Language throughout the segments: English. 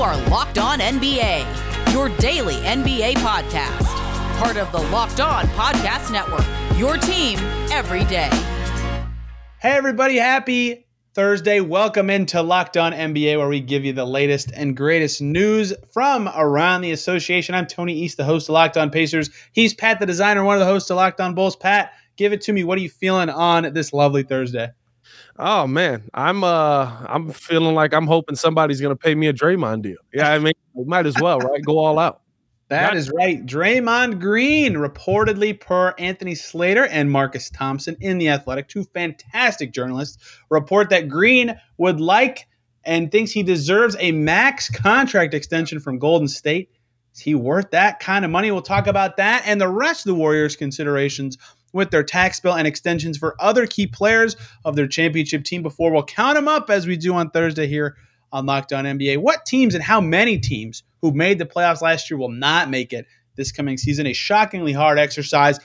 are Locked On NBA, your daily NBA podcast. Part of the Locked On Podcast Network, your team every day. Hey, everybody, happy Thursday. Welcome into Locked On NBA, where we give you the latest and greatest news from around the association. I'm Tony East, the host of Locked On Pacers. He's Pat, the designer, one of the hosts of Locked On Bulls. Pat, give it to me. What are you feeling on this lovely Thursday? Oh man, I'm uh I'm feeling like I'm hoping somebody's gonna pay me a Draymond deal. Yeah, I mean, we might as well, right? Go all out. That is right. Draymond Green, reportedly per Anthony Slater and Marcus Thompson in The Athletic, two fantastic journalists, report that Green would like and thinks he deserves a max contract extension from Golden State. Is he worth that kind of money? We'll talk about that and the rest of the Warriors' considerations with their tax bill and extensions for other key players of their championship team before we'll count them up as we do on Thursday here on Locked On NBA. What teams and how many teams who made the playoffs last year will not make it this coming season? A shockingly hard exercise.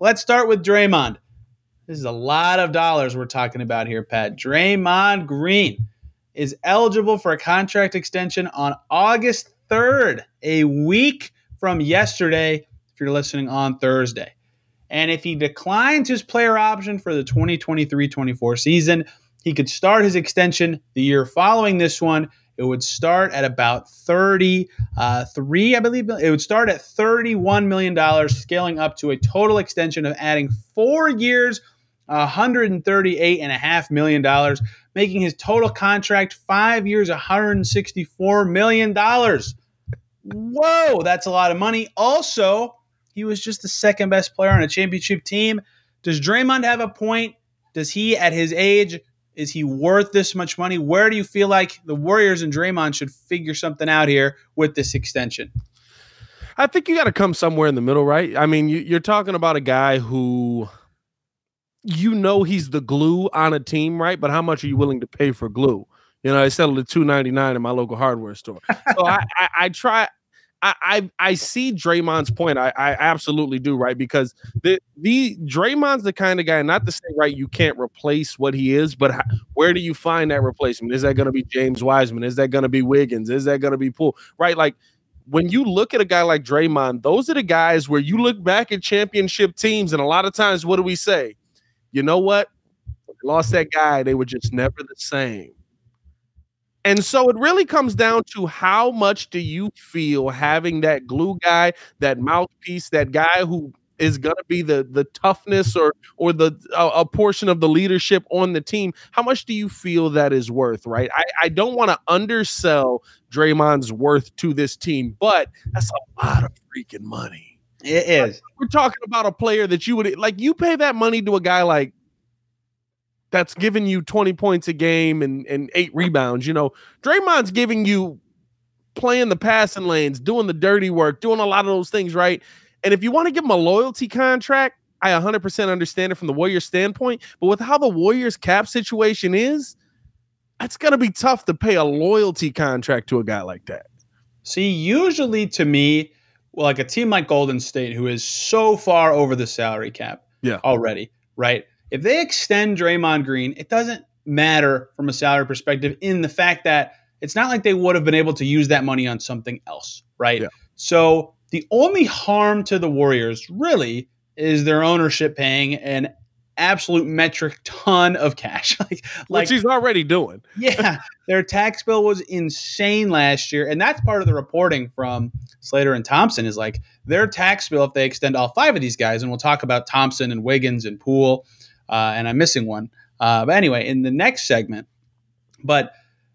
Let's start with Draymond. This is a lot of dollars we're talking about here, Pat. Draymond Green is eligible for a contract extension on August 3rd, a week from yesterday, if you're listening on Thursday. And if he declines his player option for the 2023 24 season, he could start his extension the year following this one. It would start at about 33, uh, I believe. It would start at $31 million, scaling up to a total extension of adding four years, $138.5 million, making his total contract five years, $164 million. Whoa, that's a lot of money. Also, he was just the second best player on a championship team. Does Draymond have a point? Does he, at his age, is he worth this much money? Where do you feel like the Warriors and Draymond should figure something out here with this extension? I think you got to come somewhere in the middle, right? I mean, you, are talking about a guy who you know he's the glue on a team, right? But how much are you willing to pay for glue? You know, I settled at two ninety nine in my local hardware store. So I, I, I try. I, I, I see Draymond's point. I, I absolutely do, right? Because the the Draymond's the kind of guy, not to say right, you can't replace what he is, but how, where do you find that replacement? Is that going to be James Wiseman? Is that going to be Wiggins? Is that going to be Poole? Right? Like when you look at a guy like Draymond, those are the guys where you look back at championship teams, and a lot of times, what do we say? You know what? Lost that guy, they were just never the same. And so it really comes down to how much do you feel having that glue guy, that mouthpiece, that guy who is going to be the the toughness or or the a portion of the leadership on the team. How much do you feel that is worth? Right. I, I don't want to undersell Draymond's worth to this team, but that's a lot of freaking money. It is. We're talking about a player that you would like. You pay that money to a guy like that's giving you 20 points a game and, and eight rebounds. You know, Draymond's giving you playing the passing lanes, doing the dirty work, doing a lot of those things, right? And if you want to give him a loyalty contract, I 100% understand it from the Warriors standpoint. But with how the Warriors cap situation is, it's going to be tough to pay a loyalty contract to a guy like that. See, usually to me, well, like a team like Golden State, who is so far over the salary cap yeah. already, right? If they extend Draymond Green, it doesn't matter from a salary perspective in the fact that it's not like they would have been able to use that money on something else, right? Yeah. So the only harm to the Warriors really is their ownership paying an absolute metric ton of cash. like, like, Which he's already doing. yeah. Their tax bill was insane last year. And that's part of the reporting from Slater and Thompson is like their tax bill, if they extend all five of these guys, and we'll talk about Thompson and Wiggins and Poole uh, and I'm missing one. Uh, but anyway, in the next segment, but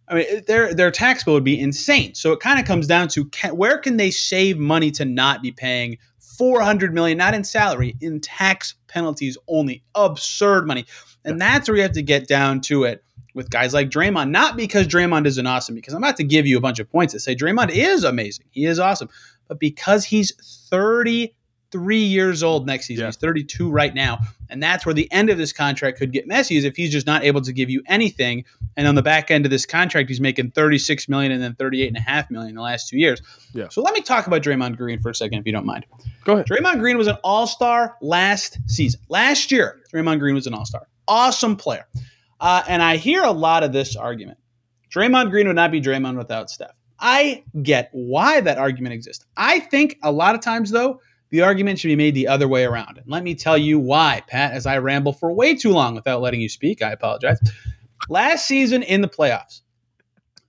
I mean, their their tax bill would be insane. So it kind of comes down to can, where can they save money to not be paying 400 million, not in salary, in tax penalties only, absurd money, and that's where you have to get down to it with guys like Draymond. Not because Draymond isn't awesome, because I'm about to give you a bunch of points that say Draymond is amazing, he is awesome, but because he's 30 three years old next season. Yeah. He's 32 right now. And that's where the end of this contract could get messy is if he's just not able to give you anything. And on the back end of this contract, he's making 36 million and then 38 and a half million in the last two years. Yeah. So let me talk about Draymond Green for a second, if you don't mind. Go ahead. Draymond Green was an all-star last season. Last year, Draymond Green was an all-star. Awesome player. Uh, and I hear a lot of this argument. Draymond Green would not be Draymond without Steph. I get why that argument exists. I think a lot of times, though, the argument should be made the other way around. And let me tell you why, Pat, as I ramble for way too long without letting you speak. I apologize. Last season in the playoffs,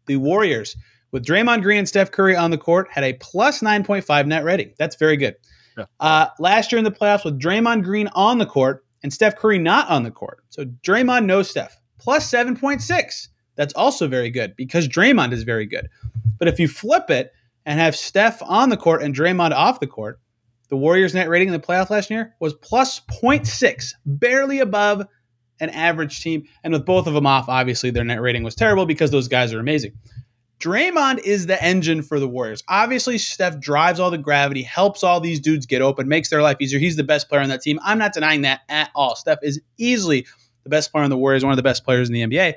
the Warriors, with Draymond Green and Steph Curry on the court, had a plus 9.5 net rating. That's very good. Yeah. Uh, last year in the playoffs, with Draymond Green on the court and Steph Curry not on the court. So Draymond, no Steph, plus 7.6. That's also very good because Draymond is very good. But if you flip it and have Steph on the court and Draymond off the court, the Warriors' net rating in the playoff last year was plus 0.6, barely above an average team. And with both of them off, obviously their net rating was terrible because those guys are amazing. Draymond is the engine for the Warriors. Obviously, Steph drives all the gravity, helps all these dudes get open, makes their life easier. He's the best player on that team. I'm not denying that at all. Steph is easily the best player on the Warriors, one of the best players in the NBA.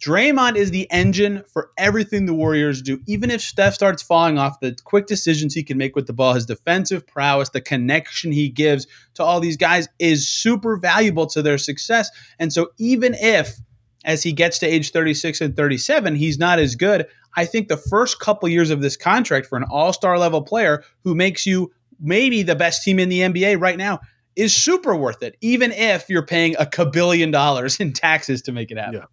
Draymond is the engine for everything the Warriors do. Even if Steph starts falling off, the quick decisions he can make with the ball, his defensive prowess, the connection he gives to all these guys is super valuable to their success. And so, even if as he gets to age 36 and 37, he's not as good. I think the first couple years of this contract for an all star level player who makes you maybe the best team in the NBA right now is super worth it, even if you're paying a kabillion dollars in taxes to make it happen. Yeah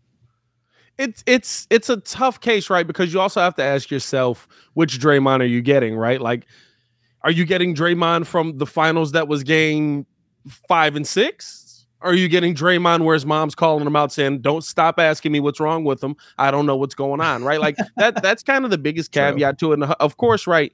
it's it's it's a tough case, right? Because you also have to ask yourself which Draymond are you getting, right? Like, are you getting Draymond from the finals that was game five and six? Are you getting Draymond where his mom's calling him out saying, "Don't stop asking me what's wrong with him. I don't know what's going on." Right? Like that. That's kind of the biggest caveat True. to it. And of course, right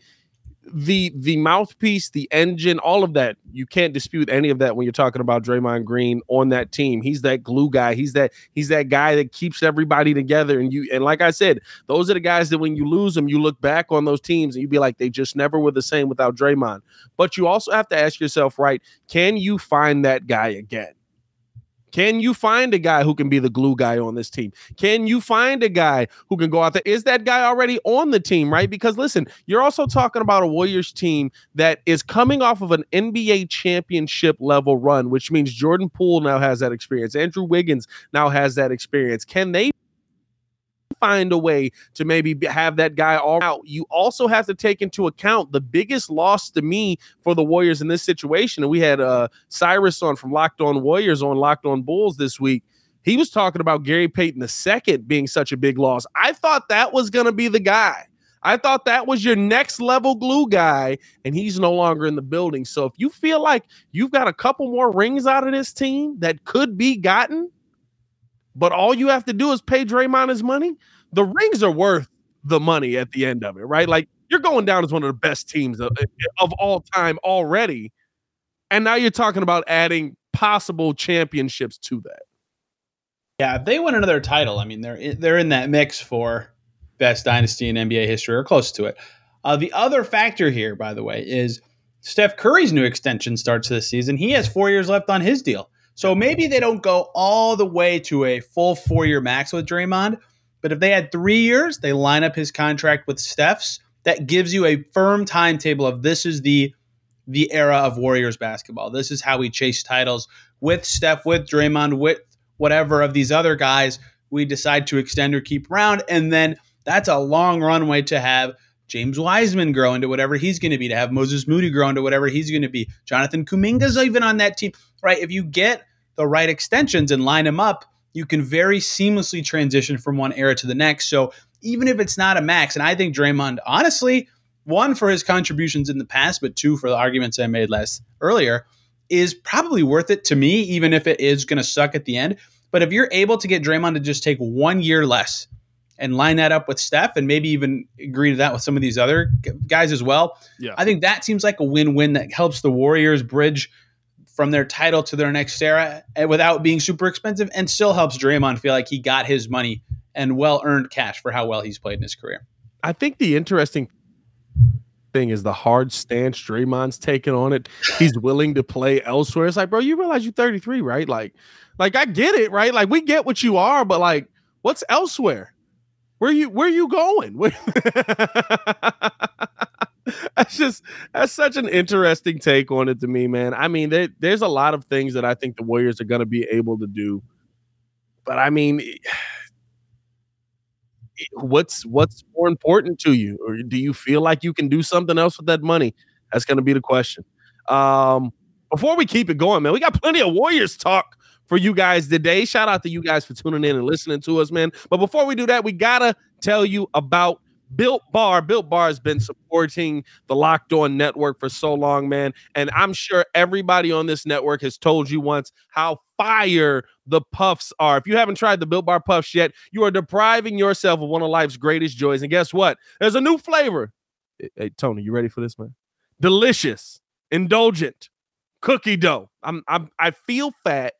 the the mouthpiece, the engine, all of that. You can't dispute any of that when you're talking about Draymond Green on that team. He's that glue guy. He's that he's that guy that keeps everybody together. And you and like I said, those are the guys that when you lose them, you look back on those teams and you be like, they just never were the same without Draymond. But you also have to ask yourself, right? Can you find that guy again? Can you find a guy who can be the glue guy on this team? Can you find a guy who can go out there? Is that guy already on the team, right? Because listen, you're also talking about a Warriors team that is coming off of an NBA championship level run, which means Jordan Poole now has that experience. Andrew Wiggins now has that experience. Can they find a way to maybe have that guy all out. You also have to take into account the biggest loss to me for the Warriors in this situation. And we had uh, Cyrus on from Locked On Warriors on Locked On Bulls this week. He was talking about Gary Payton II being such a big loss. I thought that was going to be the guy. I thought that was your next level glue guy, and he's no longer in the building. So if you feel like you've got a couple more rings out of this team that could be gotten, but all you have to do is pay Draymond his money. The rings are worth the money at the end of it, right? Like you're going down as one of the best teams of, of all time already. And now you're talking about adding possible championships to that. Yeah, if they win another title, I mean, they're they're in that mix for best dynasty in NBA history or close to it. Uh, the other factor here, by the way, is Steph Curry's new extension starts this season. He has four years left on his deal. So maybe they don't go all the way to a full four year max with Draymond. But if they had three years, they line up his contract with Steph's. That gives you a firm timetable of this is the the era of Warriors basketball. This is how we chase titles with Steph, with Draymond, with whatever of these other guys we decide to extend or keep around. And then that's a long runway to have James Wiseman grow into whatever he's going to be, to have Moses Moody grow into whatever he's going to be. Jonathan Kuminga's even on that team, right? If you get the right extensions and line them up, you can very seamlessly transition from one era to the next. So even if it's not a max, and I think Draymond, honestly, one for his contributions in the past, but two for the arguments I made last earlier, is probably worth it to me, even if it is going to suck at the end. But if you're able to get Draymond to just take one year less and line that up with Steph and maybe even agree to that with some of these other guys as well, yeah. I think that seems like a win win that helps the Warriors bridge from their title to their next era eh, without being super expensive and still helps Draymond feel like he got his money and well earned cash for how well he's played in his career. I think the interesting thing is the hard stance Draymond's taking on it. He's willing to play elsewhere. It's like, bro, you realize you're 33, right? Like, like I get it, right? Like we get what you are, but like, what's elsewhere? Where you where you going? that's just that's such an interesting take on it to me, man. I mean, there, there's a lot of things that I think the Warriors are going to be able to do, but I mean, what's what's more important to you, or do you feel like you can do something else with that money? That's going to be the question. Um, before we keep it going, man, we got plenty of Warriors talk for you guys today. Shout out to you guys for tuning in and listening to us, man. But before we do that, we gotta tell you about Built Bar. Built Bar has been supporting the Locked On Network for so long, man. And I'm sure everybody on this network has told you once how fire the puffs are. If you haven't tried the Built Bar puffs yet, you are depriving yourself of one of life's greatest joys. And guess what? There's a new flavor. Eh, hey, Tony, you ready for this, man? Delicious, indulgent cookie dough. I'm, I'm I feel fat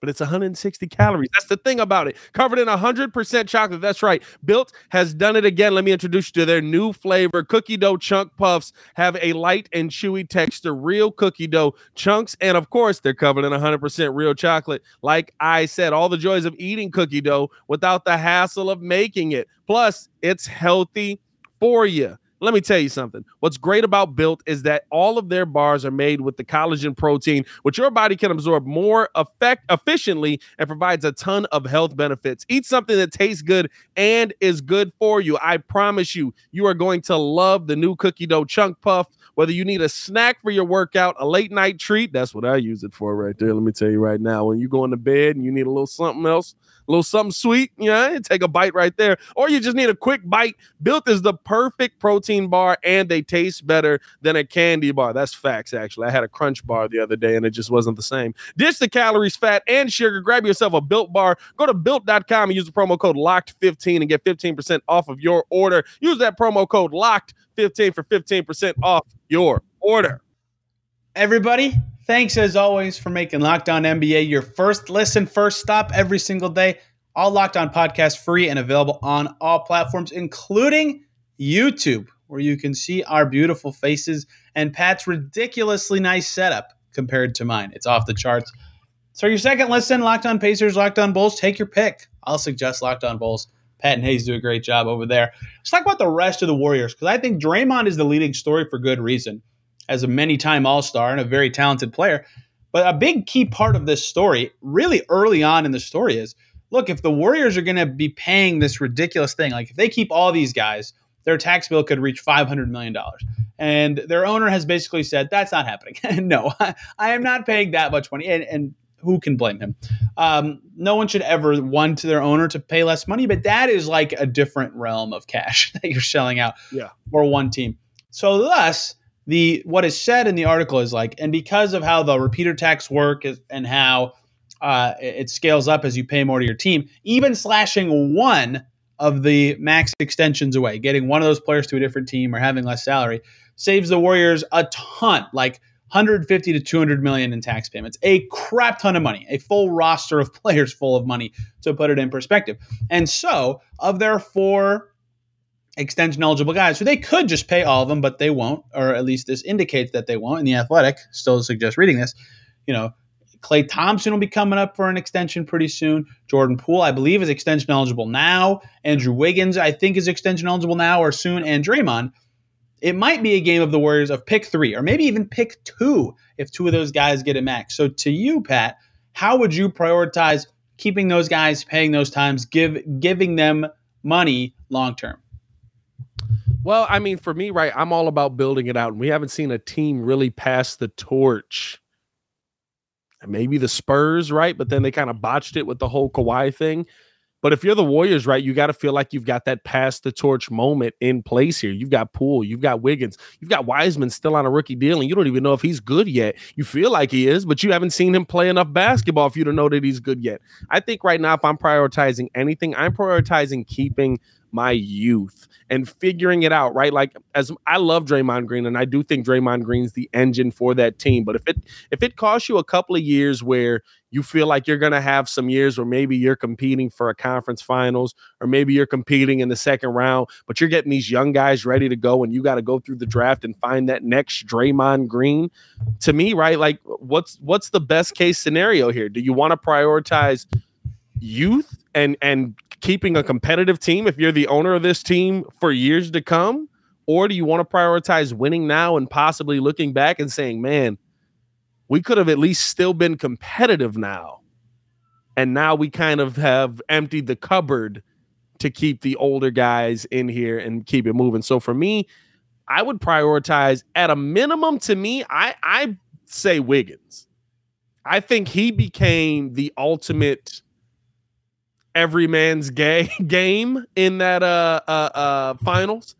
but it's 160 calories. That's the thing about it. Covered in 100% chocolate. That's right. Built has done it again. Let me introduce you to their new flavor. Cookie dough chunk puffs have a light and chewy texture, real cookie dough chunks. And of course, they're covered in 100% real chocolate. Like I said, all the joys of eating cookie dough without the hassle of making it. Plus, it's healthy for you. Let me tell you something. What's great about Built is that all of their bars are made with the collagen protein, which your body can absorb more effect efficiently and provides a ton of health benefits. Eat something that tastes good and is good for you. I promise you, you are going to love the new cookie dough chunk puff. Whether you need a snack for your workout, a late night treat, that's what I use it for right there. Let me tell you right now. When you go into bed and you need a little something else, little something sweet, you know, take a bite right there. Or you just need a quick bite. Built is the perfect protein bar and they taste better than a candy bar. That's facts, actually. I had a crunch bar the other day and it just wasn't the same. Ditch the calories, fat, and sugar. Grab yourself a built bar. Go to built.com and use the promo code LOCKED15 and get 15% off of your order. Use that promo code LOCKED15 for 15% off your order. Everybody, Thanks as always for making Locked On NBA your first listen, first stop every single day. All Locked On podcasts free and available on all platforms, including YouTube, where you can see our beautiful faces and Pat's ridiculously nice setup compared to mine. It's off the charts. So your second listen, Locked On Pacers, Locked On Bulls, take your pick. I'll suggest Locked On Bulls. Pat and Hayes do a great job over there. Let's talk about the rest of the Warriors because I think Draymond is the leading story for good reason as a many time All Star and a very talented player. But a big key part of this story, really early on in the story, is look, if the Warriors are going to be paying this ridiculous thing, like if they keep all these guys, their tax bill could reach $500 million. And their owner has basically said, that's not happening. no, I, I, am not paying that much money. And, and who can blame him? Um, no one should ever want to their owner to pay less money, but that is like a different realm of cash that you're shelling out yeah. for one team. So, thus, the what is said in the article is like, and because of how the repeater tax work is, and how uh, it scales up as you pay more to your team, even slashing one of the max extensions away, getting one of those players to a different team or having less salary, saves the Warriors a ton, like 150 to 200 million in tax payments, a crap ton of money, a full roster of players full of money to put it in perspective. And so, of their four extension eligible guys who they could just pay all of them, but they won't, or at least this indicates that they won't. And the Athletic still suggests reading this. You know, Klay Thompson will be coming up for an extension pretty soon. Jordan Poole, I believe, is extension eligible now. Andrew Wiggins, I think, is extension eligible now or soon. And Draymond. It might be a game of the Warriors of pick three, or maybe even pick two if two of those guys get a max. So to you, Pat, how would you prioritize keeping those guys, paying those times, give giving them money long term? Well, I mean, for me, right, I'm all about building it out, and we haven't seen a team really pass the torch. Maybe the Spurs, right? But then they kind of botched it with the whole Kawhi thing. But if you're the Warriors, right, you got to feel like you've got that pass the torch moment in place here. You've got Poole, you've got Wiggins, you've got Wiseman still on a rookie deal, and you don't even know if he's good yet. You feel like he is, but you haven't seen him play enough basketball for you to know that he's good yet. I think right now, if I'm prioritizing anything, I'm prioritizing keeping my youth and figuring it out, right? Like as I love Draymond Green and I do think Draymond Green's the engine for that team, but if it if it costs you a couple of years where you feel like you're going to have some years where maybe you're competing for a conference finals or maybe you're competing in the second round, but you're getting these young guys ready to go and you got to go through the draft and find that next Draymond Green. To me, right? Like what's what's the best case scenario here? Do you want to prioritize youth and and keeping a competitive team if you're the owner of this team for years to come? Or do you want to prioritize winning now and possibly looking back and saying, man, we could have at least still been competitive now? And now we kind of have emptied the cupboard to keep the older guys in here and keep it moving. So for me, I would prioritize at a minimum to me, I I say Wiggins. I think he became the ultimate every man's gay game in that uh, uh uh finals.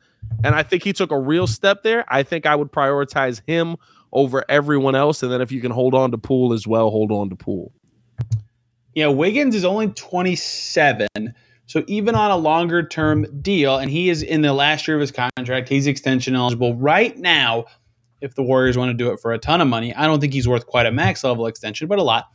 And I think he took a real step there. I think I would prioritize him over everyone else. And then if you can hold on to Poole as well, hold on to Poole. Yeah, Wiggins is only 27. So even on a longer term deal, and he is in the last year of his contract, he's extension eligible right now. If the Warriors want to do it for a ton of money, I don't think he's worth quite a max level extension, but a lot.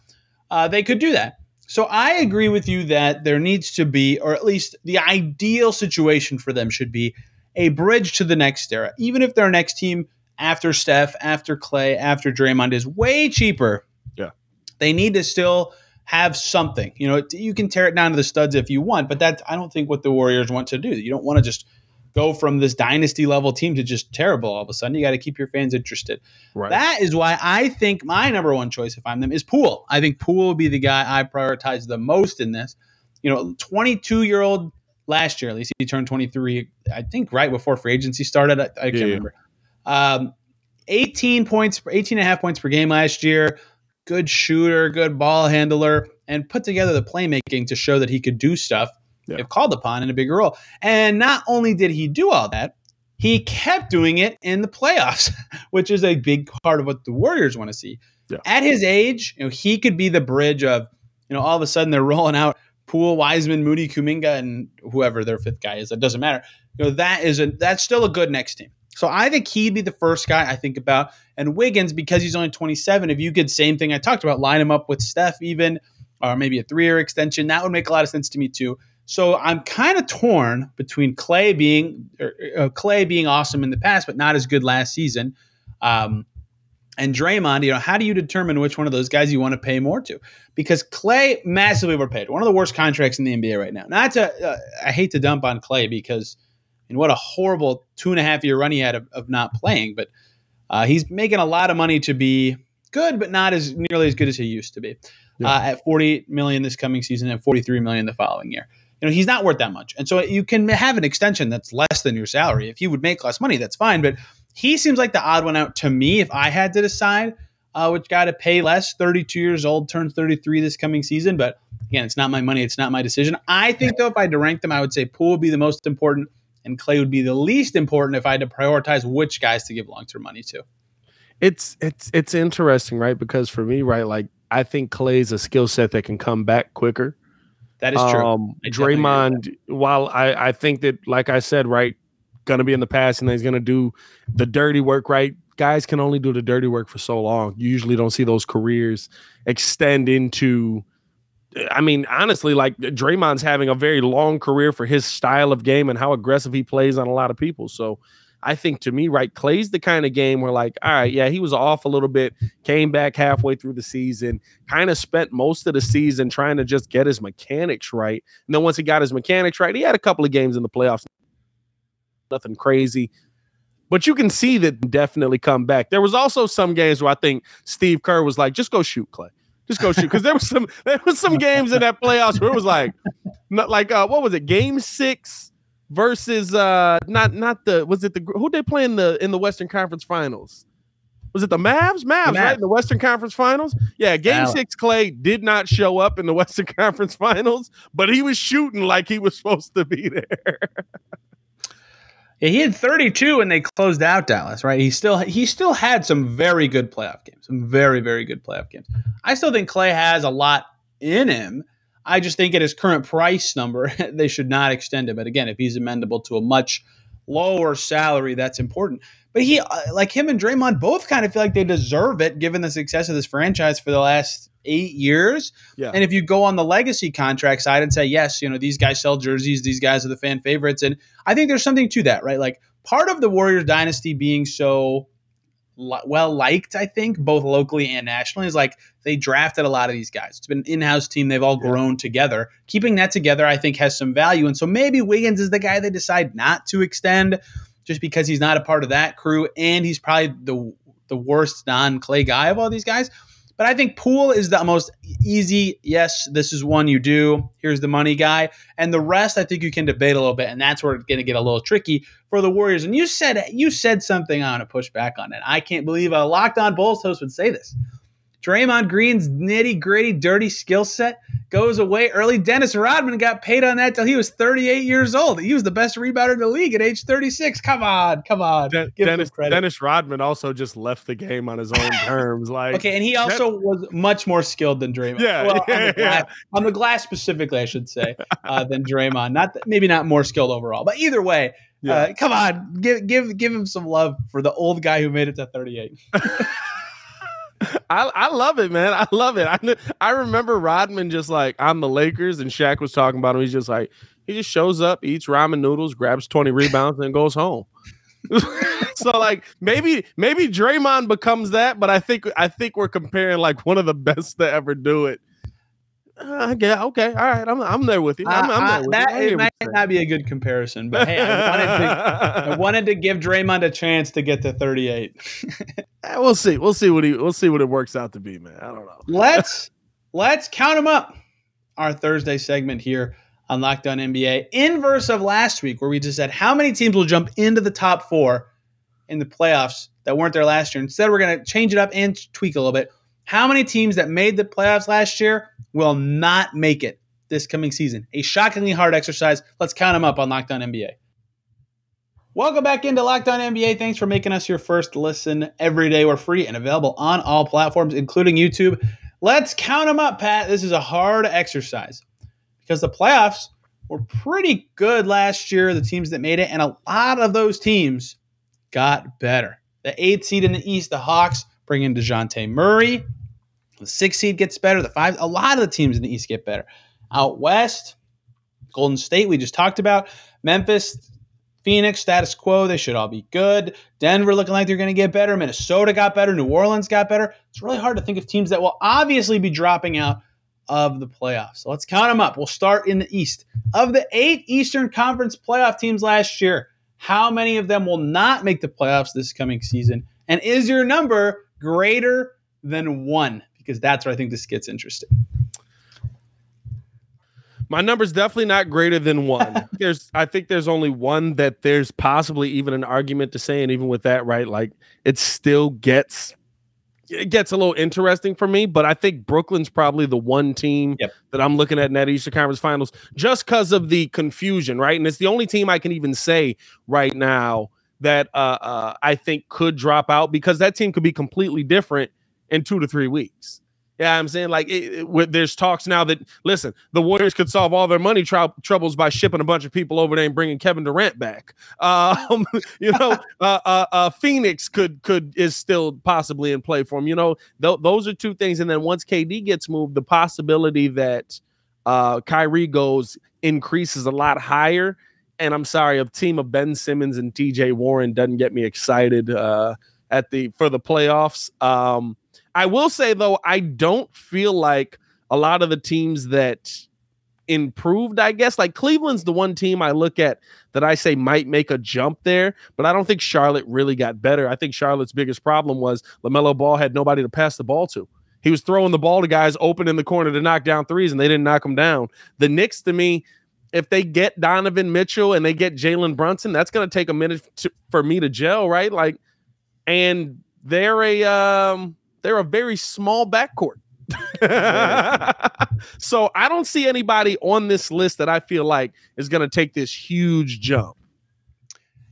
Uh, they could do that. So I agree with you that there needs to be, or at least the ideal situation for them should be a bridge to the next era. Even if their next team after Steph, after Klay, after Draymond is way cheaper. Yeah. They need to still have something. You know, you can tear it down to the studs if you want, but that's I don't think what the Warriors want to do. You don't want to just go from this dynasty level team to just terrible all of a sudden. You got to keep your fans interested. Right. That is why I think my number one choice if I'm them is Poole. I think Poole will be the guy I prioritize the most in this. You know, 22 year old last year, at least he turned 23, I think right before free agency started. I, I can't yeah. remember. Um, 18 points, 18 and a half points per game last year. Good shooter, good ball handler, and put together the playmaking to show that he could do stuff yeah. if called upon in a bigger role. And not only did he do all that, he kept doing it in the playoffs, which is a big part of what the Warriors want to see. Yeah. At his age, you know, he could be the bridge of, you know, all of a sudden they're rolling out Poole, Wiseman, Moody, Kuminga, and whoever their fifth guy is. That doesn't matter. You know, that is a that's still a good next team. So I think he'd be the first guy I think about. And Wiggins, because he's only 27, if you could same thing I talked about, line him up with Steph even, or maybe a three-year extension, that would make a lot of sense to me too. So I'm kind of torn between Klay being er, uh, Klay being awesome in the past, but not as good last season. Um, and Draymond, you know, how do you determine which one of those guys you want to pay more to? Because Klay massively overpaid, one of the worst contracts in the NBA right now. Not to, uh, I hate to dump on Klay because, and what a horrible two and a half year run he had of, of not playing, but uh, he's making a lot of money to be good, but not as nearly as good as he used to be. Yeah. Uh, at 48 million this coming season and 43 million the following year. You know, he's not worth that much. And so you can have an extension that's less than your salary. If he would make less money, that's fine. But he seems like the odd one out to me if I had to decide uh, which guy to pay less. 32 years old, turns 33 this coming season. But again, it's not my money. It's not my decision. I think, though, if I had to rank them, I would say Poole would be the most important and Klay would be the least important if I had to prioritize which guys to give long term money to. It's it's it's interesting, right? Because for me, right, like I think Klay's a skill set that can come back quicker. That is true. Um, Draymond, while I, I think that, like I said, right, gonna be in the past and he's gonna do the dirty work, right? Guys can only do the dirty work for so long. You usually don't see those careers extend into. I mean, honestly, like Draymond's having a very long career for his style of game and how aggressive he plays on a lot of people. So I think to me, right, Klay's the kind of game where like, all right, yeah, he was off a little bit, came back halfway through the season, kind of spent most of the season trying to just get his mechanics right. And then once he got his mechanics right, he had a couple of games in the playoffs, nothing crazy. But you can see that definitely come back. There was also some games where I think Steve Kerr was like, just go shoot, Klay. Just go shoot. Because there was some there was some games in that playoffs where it was like, not like uh, what was it, game six? Versus uh not not the was it the who they play in the in the Western Conference Finals? Was it the Mavs? Mavs, Mavs. right? In the Western Conference Finals? Yeah, game six, Klay did not show up in the Western Conference Finals, but he was shooting like he was supposed to be there. yeah, he had 32 and they closed out Dallas, right? He still he still had some very good playoff games. Some very, very good playoff games. I still think Klay has a lot in him. I just think at his current price number, they should not extend him. But again, if he's amendable to a much lower salary, that's important. But he, uh, like him and Draymond, both kind of feel like they deserve it given the success of this franchise for the last eight years. Yeah. And if you go on the legacy contract side and say, yes, you know, these guys sell jerseys, these guys are the fan favorites. And I think there's something to that, right? Like part of the Warriors dynasty being so well liked, I think, both locally and nationally, is like they drafted a lot of these guys. It's been an in house team. They've all grown yeah. together. Keeping that together, I think, has some value. And so maybe Wiggins is the guy they decide not to extend just because he's not a part of that crew and he's probably the, the worst non Klay guy of all these guys. But I think Poole is the most easy. Yes, this is one you do. Here's the money guy, and the rest I think you can debate a little bit, and that's where it's going to get a little tricky for the Warriors. And you said you said something. I want to push back on it. I can't believe a locked on Bulls host would say this. Draymond Green's nitty gritty, dirty skill set goes away early. Dennis Rodman got paid on that till he was 38 years old. He was the best rebounder in the league at age 36. Come on, come on. De- Dennis, Dennis Rodman also just left the game on his own terms. Like okay, and he also that, was much more skilled than Draymond. Yeah, well, yeah, on, the glass, yeah. on the glass specifically, I should say, uh, than Draymond. Not maybe not more skilled overall, but either way. Yeah. Uh, come on, give give give him some love for the old guy who made it to 38. I, I love it, man. I love it. I I remember Rodman just like on the Lakers, and Shaq was talking about him. He's just like he just shows up, eats ramen noodles, grabs twenty rebounds, and goes home. so like maybe maybe Draymond becomes that, but I think I think we're comparing like one of the best to ever do it uh, yeah, okay, all right. I'm I'm there with you. I'm, I'm there with that, you. Might not be a good comparison, but hey, I wanted, to, I wanted to give Draymond a chance to get to 38. Eh, we'll see. We'll see what he. We'll see what it works out to be, man. I don't know. Let's let's count them up. Our Thursday segment here on Locked On NBA, inverse of last week, where we just said how many teams will jump into the top four in the playoffs that weren't there last year. Instead, we're going to change it up and tweak a little bit. How many teams that made the playoffs last year will not make it this coming season? A shockingly hard exercise. Let's count them up on Locked On NBA. Welcome back into Locked On NBA. Thanks for making us your first listen every day. We're free and available on all platforms, including YouTube. Let's count them up, Pat. This is a hard exercise because the playoffs were pretty good last year, the teams that made it, and a lot of those teams got better. The eighth seed in the East, the Hawks, bring in Dejounte Murray. The six seed gets better. The five, a lot of the teams in the East get better. Out West, Golden State, we just talked about. Memphis, Phoenix, status quo, they should all be good. Denver looking like they're going to get better. Minnesota got better. New Orleans got better. It's really hard to think of teams that will obviously be dropping out of the playoffs. So let's count them up. We'll start in the East. Of the eight Eastern Conference playoff teams last year, how many of them will not make the playoffs this coming season? And is your number greater than one because that's where I think this gets interesting. My number's definitely not greater than one. there's, I think there's only one that there's possibly even an argument to say, and even with that, right, like it still gets it gets a little interesting for me. But I think Brooklyn's probably the one team yep. that I'm looking at in that Eastern Conference Finals just because of the confusion, right? And it's the only team I can even say right now that uh, uh, I think could drop out because that team could be completely different in two to three weeks. Yeah, I'm saying like it, it, there's talks now that listen, the Warriors could solve all their money tr- troubles by shipping a bunch of people over there and bringing Kevin Durant back. Um, you know, uh, uh, uh, Phoenix could could is still possibly in play for him. You know, th- those are two things. And then once KD gets moved, the possibility that uh, Kyrie goes increases a lot higher and I'm sorry, a team of Ben Simmons and TJ Warren doesn't get me excited uh, at the for the playoffs. Um, I will say though, I don't feel like a lot of the teams that improved, I guess. Like Cleveland's the one team I look at that I say might make a jump there, but I don't think Charlotte really got better. I think Charlotte's biggest problem was LaMelo Ball had nobody to pass the ball to. He was throwing the ball to guys open in the corner to knock down threes, and they didn't knock them down. The Knicks, to me, if they get Donovan Mitchell and they get Jalen Brunson, that's going to take a minute to, for me to gel, right? Like, and they're a um, they're a very small backcourt. so I don't see anybody on this list that I feel like is going to take this huge jump.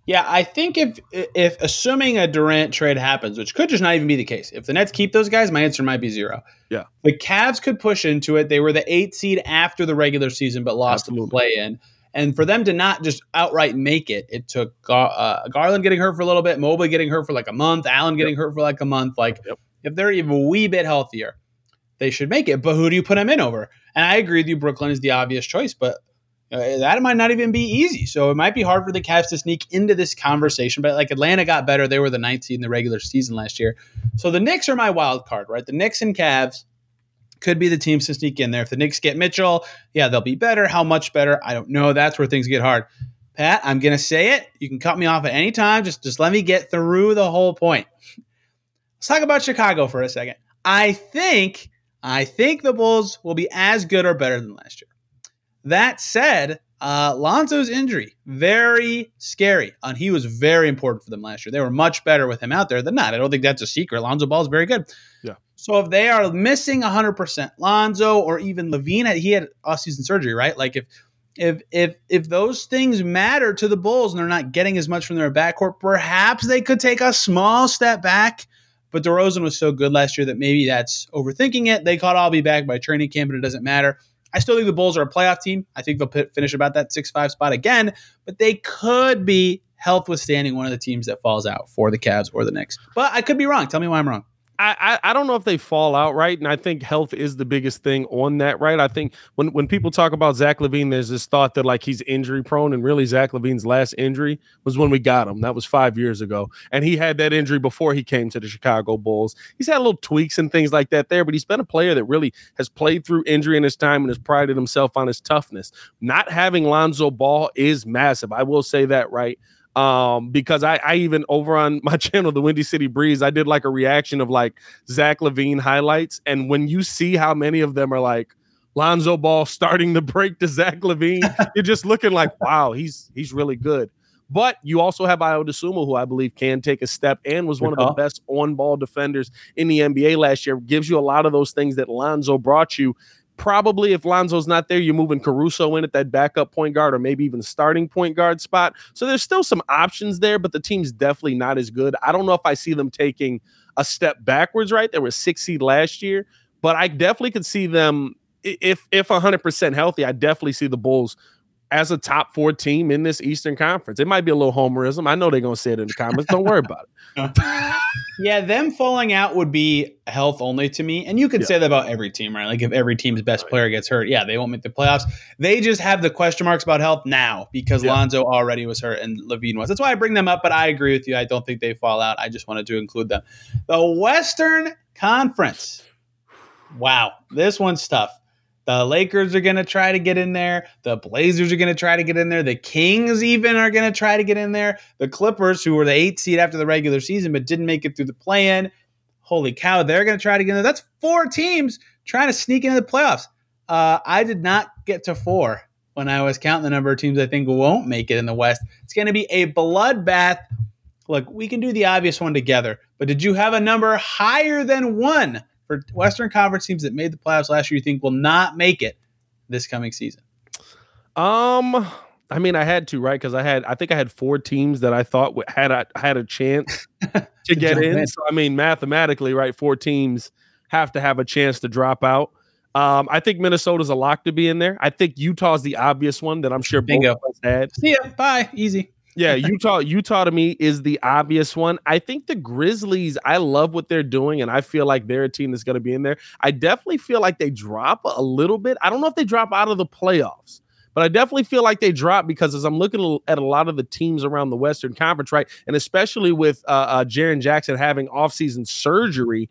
Yeah, I think if if assuming a Durant trade happens, which could just not even be the case, if the Nets keep those guys, my answer might be zero. Yeah, the Cavs could push into it. They were the eight seed after the regular season, but lost Absolutely. the play in. And for them to not just outright make it, it took uh, Garland getting hurt for a little bit, Mobley getting hurt for like a month, Allen getting yep. hurt for like a month. Like yep. If they're even a wee bit healthier, they should make it. But who do you put them in over? And I agree with you, Brooklyn is the obvious choice, but uh, that might not even be easy. So it might be hard for the Cavs to sneak into this conversation. But like Atlanta got better; they were the ninth seed in the regular season last year. So the Knicks are my wild card, right? The Knicks and Cavs could be the teams to sneak in there. If the Knicks get Mitchell, yeah, they'll be better. How much better? I don't know. That's where things get hard. Pat, I'm gonna say it. You can cut me off at any time. Just just let me get through the whole point. Let's talk about Chicago for a second. I think I think the Bulls will be as good or better than last year. That said, uh, Lonzo's injury, very scary. And he was very important for them last year. They were much better with him out there than not. I don't think that's a secret. Lonzo Ball is very good. Yeah. So if they are missing 100% Lonzo or even LaVine, he had off-season surgery, right? Like if if if if those things matter to the Bulls and they're not getting as much from their backcourt, perhaps they could take a small step back. But DeRozan was so good last year that maybe that's overthinking it. They caught I'll be back by training camp, but it doesn't matter. I still think the Bulls are a playoff team. I think they'll p- finish about that six five spot again, but they could be health withstanding one of the teams that falls out for the Cavs or the Knicks. But I could be wrong. Tell me why I'm wrong. I, I don't know if they fall out right, and I think health is the biggest thing on that, right? I think when when people talk about Zach LaVine, there's this thought that like he's injury prone, and really Zach LaVine's last injury was when we got him. That was five years ago, and he had that injury before he came to the Chicago Bulls. He's had little tweaks and things like that there, but he's been a player that really has played through injury in his time and has prided himself on his toughness. Not having Lonzo Ball is massive. I will say that, right? Um because I, I even over on my channel the windy city breeze. I did like a reaction of like zach LaVine highlights and when you see how many of them are like lonzo ball starting to break to zach LaVine, you're just looking like wow he's he's really good. But you also have Ayo Dosunmu, who I believe can take a step and was one of the best on-ball defenders in the NBA last year. Gives you a lot of those things that Lonzo brought you probably if Lonzo's not there, you're moving Caruso in at that backup point guard or maybe even starting point guard spot. So there's still some options there, but the team's definitely not as good. I don't know if I see them taking a step backwards, right? They were six seed last year, but I definitely could see them if if 100% healthy, I definitely see the Bulls as a top four team in this Eastern Conference. It might be a little homerism. I know they're going to say it in the comments. Don't worry about it. yeah, them falling out would be health only to me. And you could yeah. say that about every team, right? Like if every team's best right. player gets hurt, yeah, they won't make the playoffs. They just have the question marks about health now because yeah. Lonzo already was hurt and LaVine was. That's why I bring them up, but I agree with you. I don't think they fall out. I just wanted to include them. The Western Conference. Wow, this one's tough. The Lakers are going to try to get in there. The Blazers are going to try to get in there. The Kings even are going to try to get in there. The Clippers, who were the eight seed after the regular season but didn't make it through the play in, holy cow, they're going to try to get in there. That's four teams trying to sneak into the playoffs. Uh, I did not get to four when I was counting the number of teams I think won't make it in the West. It's going to be a bloodbath. Look, we can do the obvious one together, but did you have a number higher than one? For Western Conference teams that made the playoffs last year you think will not make it this coming season? Um, I mean, I had to right because I had I think I had four teams that I thought had a had a chance to get in. in. So I mean, mathematically, right, four teams have to have a chance to drop out. Um, I think Minnesota's a lock to be in there. I think Utah's the obvious one that I'm sure Bingo. both of us had. See ya. Bye. Easy yeah, Utah, Utah to me is the obvious one. I think the Grizzlies, I love what they're doing, and I feel like they're a team that's going to be in there. I definitely feel like they drop a little bit. I don't know if they drop out of the playoffs, but I definitely feel like they drop because as I'm looking at a lot of the teams around the Western Conference, right, and especially with uh, uh Jaren Jackson having offseason surgery,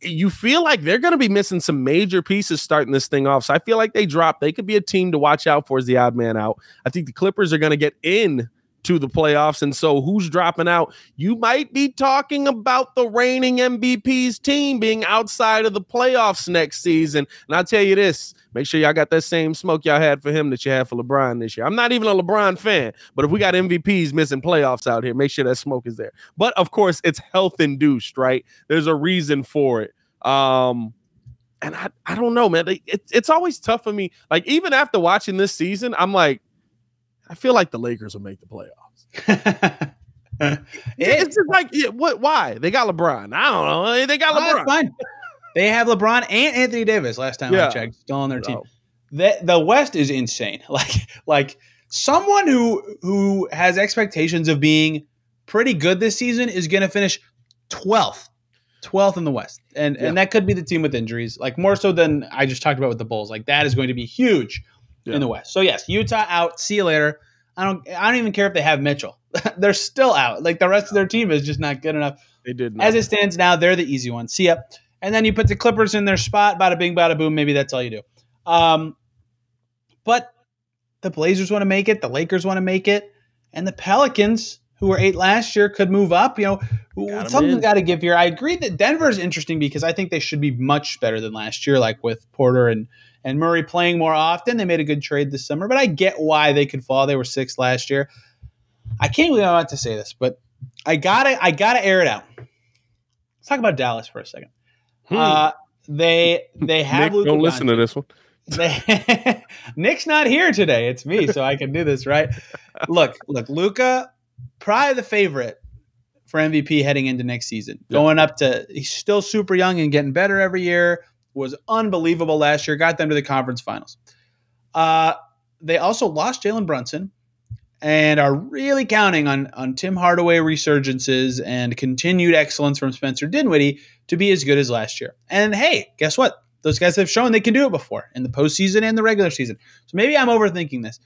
you feel like they're going to be missing some major pieces starting this thing off. So I feel like they drop. They could be a team to watch out for as the odd man out. I think the Clippers are going to get in to the playoffs. And so, who's dropping out? You might be talking about the reigning MVP's team being outside of the playoffs next season. And I'll tell you this make sure y'all got that same smoke y'all had for him that you had for LeBron this year. I'm not even a LeBron fan, but if we got MVPs missing playoffs out here, make sure that smoke is there. But of course, it's health induced, right? There's a reason for it. Um, and I, I don't know, man. It, it's always tough for me. Like, even after watching this season, I'm like, I feel like the Lakers will make the playoffs. it's just like yeah, what? Why they got LeBron? I don't know. They got ah, LeBron. Oh, fine. They have LeBron and Anthony Davis. Last time yeah. I checked, still on their team. The the West is insane. Like like someone who who has expectations of being pretty good this season is going to finish twelfth. 12th in the West. And yeah. and that could be the team with injuries, like more so than I just talked about with the Bulls. Like that is going to be huge yeah. in the West. So yes, Utah out. See you later. I don't. I don't even care if they have Mitchell. they're still out. Like the rest of their team is just not good enough. They did. Not. As it stands now, they're the easy one. See ya. And then you put the Clippers in their spot. Bada bing, bada boom. Maybe that's all you do. Um, but the Blazers want to make it. The Lakers want to make it, and the Pelicans, who were eight last year, could move up. You know, something's in. got to give here. I agree that Denver is interesting because I think they should be much better than last year, like with Porter and and Murray playing more often. They made a good trade this summer, but I get why they could fall. They were six last year. I can't believe I'm about to say this, but I gotta I gotta air it out. Let's talk about Dallas for a second. Hmm. Uh, they they have Nick, Luka don't listen to this one. They- Nick's not here today. It's me, so I can do this, right? Look, look, Luka, probably the favorite for MVP heading into next season. Going up to he's still super young and getting better every year. Was unbelievable last year. Got them to the conference finals. Uh, they also lost Jalen Brunson and are really counting on on Tim Hardaway resurgences and continued excellence from Spencer Dinwiddie to be as good as last year. And hey, guess what? Those guys have shown they can do it before in the postseason and the regular season. So maybe I'm overthinking this,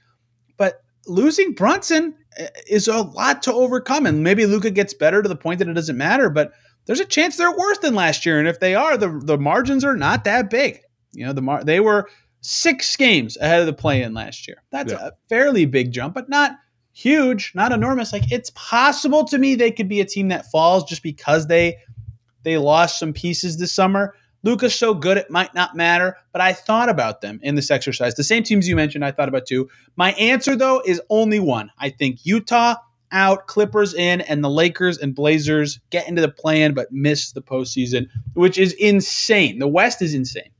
but losing Brunson uh, is a lot to overcome. And maybe Luka gets better to the point that it doesn't matter, but there's a chance they're worse than last year. And if they are, the, the margins are not that big. You know, the mar- they were six games ahead of the play in last year. That's Yeah. a fairly big jump, but not huge, not enormous. Like it's possible to me they could be a team that falls just because they they lost some pieces this summer. Luka's so good it might not matter, but I thought about them in this exercise. The same teams you mentioned, I thought about too. My answer though is only one. I think Utah out, Clippers in, and the Lakers and Blazers get into the play-in but miss the postseason, which is insane. The West is insane.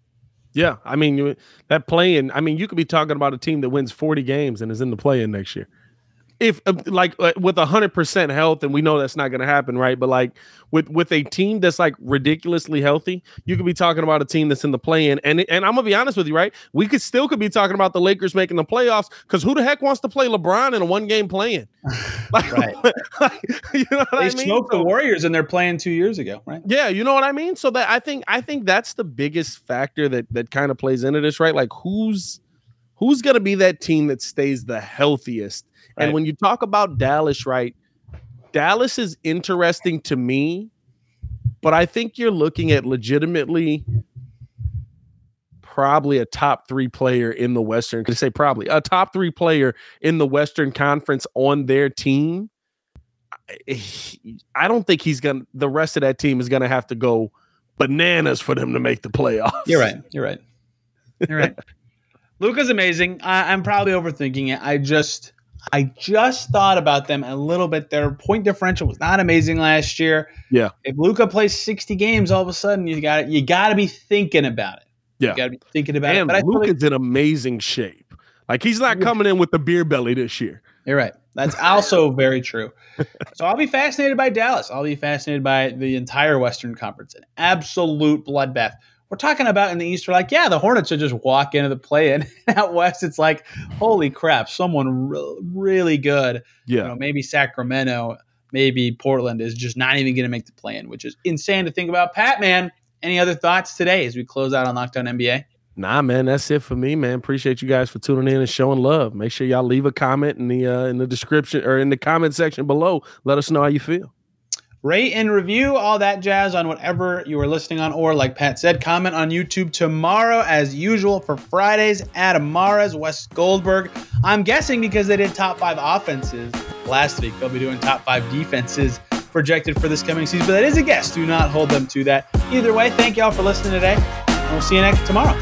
Yeah, I mean that playing. I mean, you could be talking about a team that wins forty games and is in the play-in next year. If uh, like with a hundred percent health, and we know that's not going to happen, right? But like with with a team that's like ridiculously healthy, you could be talking about a team that's in the play-in. And and I'm gonna be honest with you, right? We could still could be talking about the Lakers making the playoffs because who the heck wants to play LeBron in a one-game play-in? Like, Right. you know They I mean? smoked the Warriors and they're playing two years ago, right? yeah, you know what I mean. So that I think I think that's the biggest factor that that kind of plays into this, right? Like who's who's going to be that team that stays the healthiest? And when you talk about Dallas, right? Dallas is interesting to me, but I think you're looking at legitimately probably a top 3 player in the Western, could say probably a top 3 player in the Western Conference on their team. I- I don't think he's going to the rest of that team is going to have to go bananas for them to make the playoffs. You're right. You're right. You're right. Luka's amazing. I, I'm probably overthinking it. I just, I just thought about them a little bit. Their point differential was not amazing last year. Yeah. If Luka plays 60 games, all of a sudden you got you got to be thinking about it. Yeah. You got to be thinking about it. And But I feel Luke like- in amazing shape. Like he's not coming in with the beer belly this year. You're right. That's also very true. So I'll be fascinated by Dallas. I'll be fascinated by the entire Western Conference. An absolute bloodbath. We're talking about in the East, we're like, yeah, the Hornets are just walk into the play in. Out West, it's like, holy crap, someone re- really good. Yeah. You know, maybe Sacramento, maybe Portland is just not even going to make the play in, which is insane to think about. Pat, man, any other thoughts today as we close out on Locked On NBA? Nah, man, that's it for me, man. Appreciate you guys for tuning in and showing love. Make sure y'all leave a comment in the uh, in the description or in the comment section below. Let us know how you feel. Rate and review all that jazz on whatever you are listening on or like pat said comment on youtube tomorrow as usual for fridays adam mares Wes Goldberg. I'm guessing because they did top five offenses last week. They'll be doing top five defenses projected for this coming season but that is a guess. Do not hold them to that. Either way thank y'all for listening today and we'll see you next tomorrow